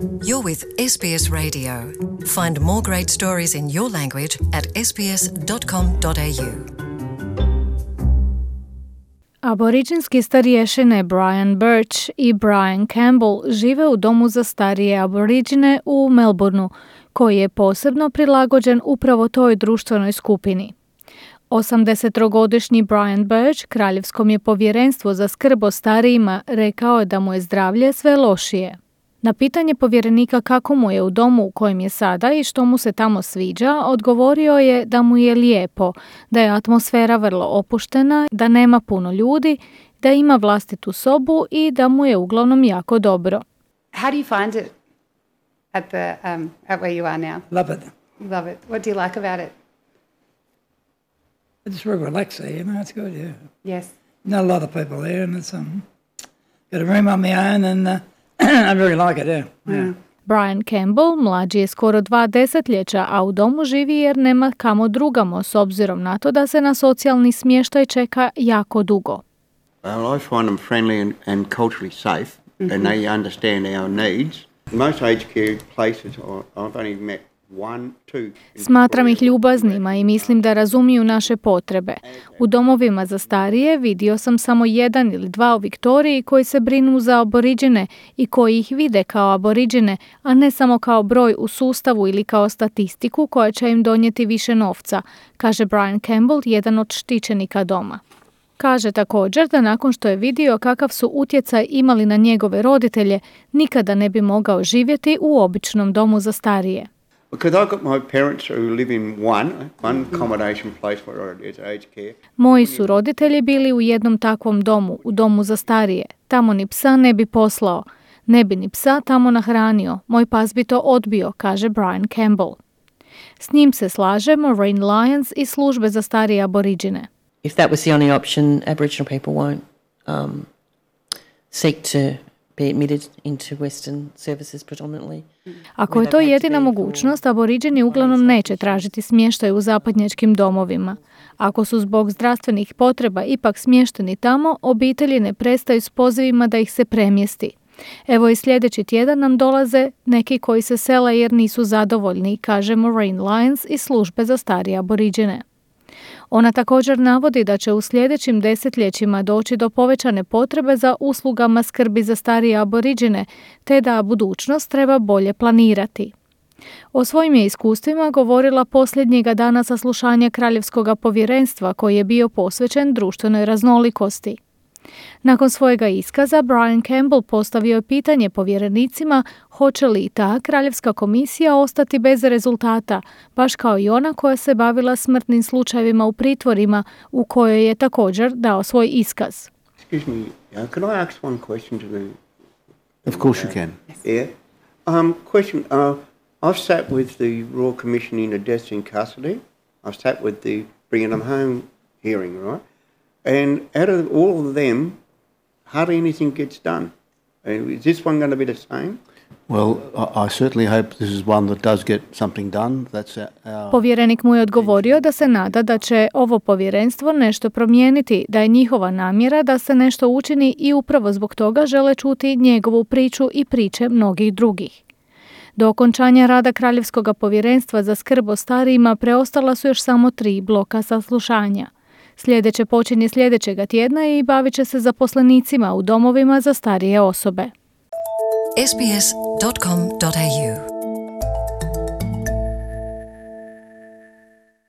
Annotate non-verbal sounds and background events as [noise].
You're with SBS Radio. Find more great stories in your language at sbs.com.au. Aboriđinski starješine Brian Birch i Brian Campbell žive u domu za starije aboriđine u Melbourneu, koji je posebno prilagođen upravo toj društvenoj skupini. 83-godišnji Brian Birch kraljevskom je povjerenstvo za skrb o starijima rekao da mu je zdravlje sve lošije. Na pitanje povjerenika kako mu je u domu u kojem je sada i što mu se tamo sviđa, odgovorio je da mu je lijepo, da je atmosfera vrlo opuštena, da nema puno ljudi, da ima vlastitu sobu i da mu je uglavnom jako dobro. How do you find it at the um, at where you are now? Love it. Love it. What do you like about it? It's very relaxing, you know, it's good, yeah. Yes. Not a lot of people there, and it's um, got a room on my own, and uh, [clears throat] I really like it, yeah. yeah. Brian Campbell mlađi je skoro dva desetljeća, a u domu živi jer nema kamo drugamo s obzirom na to da se na socijalni smještaj čeka jako dugo. Well, I find them friendly and, and culturally safe, and they understand our needs. Most aged care places, I've only met Smatram ih ljubaznima i mislim da razumiju naše potrebe. U domovima za starije vidio sam samo jedan ili dva u Viktoriji koji se brinu za aboriđene i koji ih vide kao aboriđene, a ne samo kao broj u sustavu ili kao statistiku koja će im donijeti više novca, kaže Brian Campbell, jedan od štićenika doma. Kaže također da nakon što je vidio kakav su utjecaj imali na njegove roditelje, nikada ne bi mogao živjeti u običnom domu za starije. Because I've got my parents who live in one, one accommodation place where it's aged care. Moji su roditelji bili u jednom takvom domu, u domu za starije. Tamo ni psa ne bi poslao. Ne bi ni psa tamo nahranio. Moj pas bi to odbio, kaže Brian Campbell. S njim se slaže Maureen Lyons iz službe za starije aboriđine. if that was the only option, Aboriginal people won't um, seek to be admitted into Western services predominantly. Ako je to jedina mogućnost, aboriđeni uglavnom neće tražiti smještaj u zapadnjačkim domovima. Ako su zbog zdravstvenih potreba ipak smješteni tamo, obitelji ne prestaju s pozivima da ih se premjesti. Evo i sljedeći tjedan nam dolaze neki koji se sele jer nisu zadovoljni, kaže Maureen Lyons iz službe za starije aboriđene. Ona također navodi da će u sljedećim desetljećima doći do povećane potrebe za uslugama skrbi za starije aboriđene, te da budućnost treba bolje planirati. O svojim je iskustvima govorila posljednjega dana saslušanja Kraljevskog povjerenstva koji je bio posvećen društvenoj raznolikosti. Nakon svojega iskaza Brian Campbell postavio je pitanje povjerenicima hoće li ta kraljevska komisija ostati bez rezultata, baš kao i ona koja se bavila smrtnim slučajevima u pritvorima u kojoj je također dao svoj iskaz. Excuse me, uh, can I ask one question to the... Of course you can. Yeah? Um, question, uh, I've sat with the Royal Commission into deaths in custody. I've sat with the bringing them home hearing, right? And out of all of them, hardly anything gets done. Uh, is this one going to be the same? Well, I, certainly hope this is one that does get something done. That's our, our Povjerenik mu je odgovorio da se nada da će ovo povjerenstvo nešto promijeniti, da je njihova namjera da se nešto učini i upravo zbog toga žele čuti njegovu priču i priče mnogih drugih. Do okončanja rada Kraljevskog povjerenstva za skrb o starijima preostala su još samo tri bloka saslušanja. Sljedeće počinje sljedećega tjedna i bavit će se zaposlenicima u domovima za starije osobe.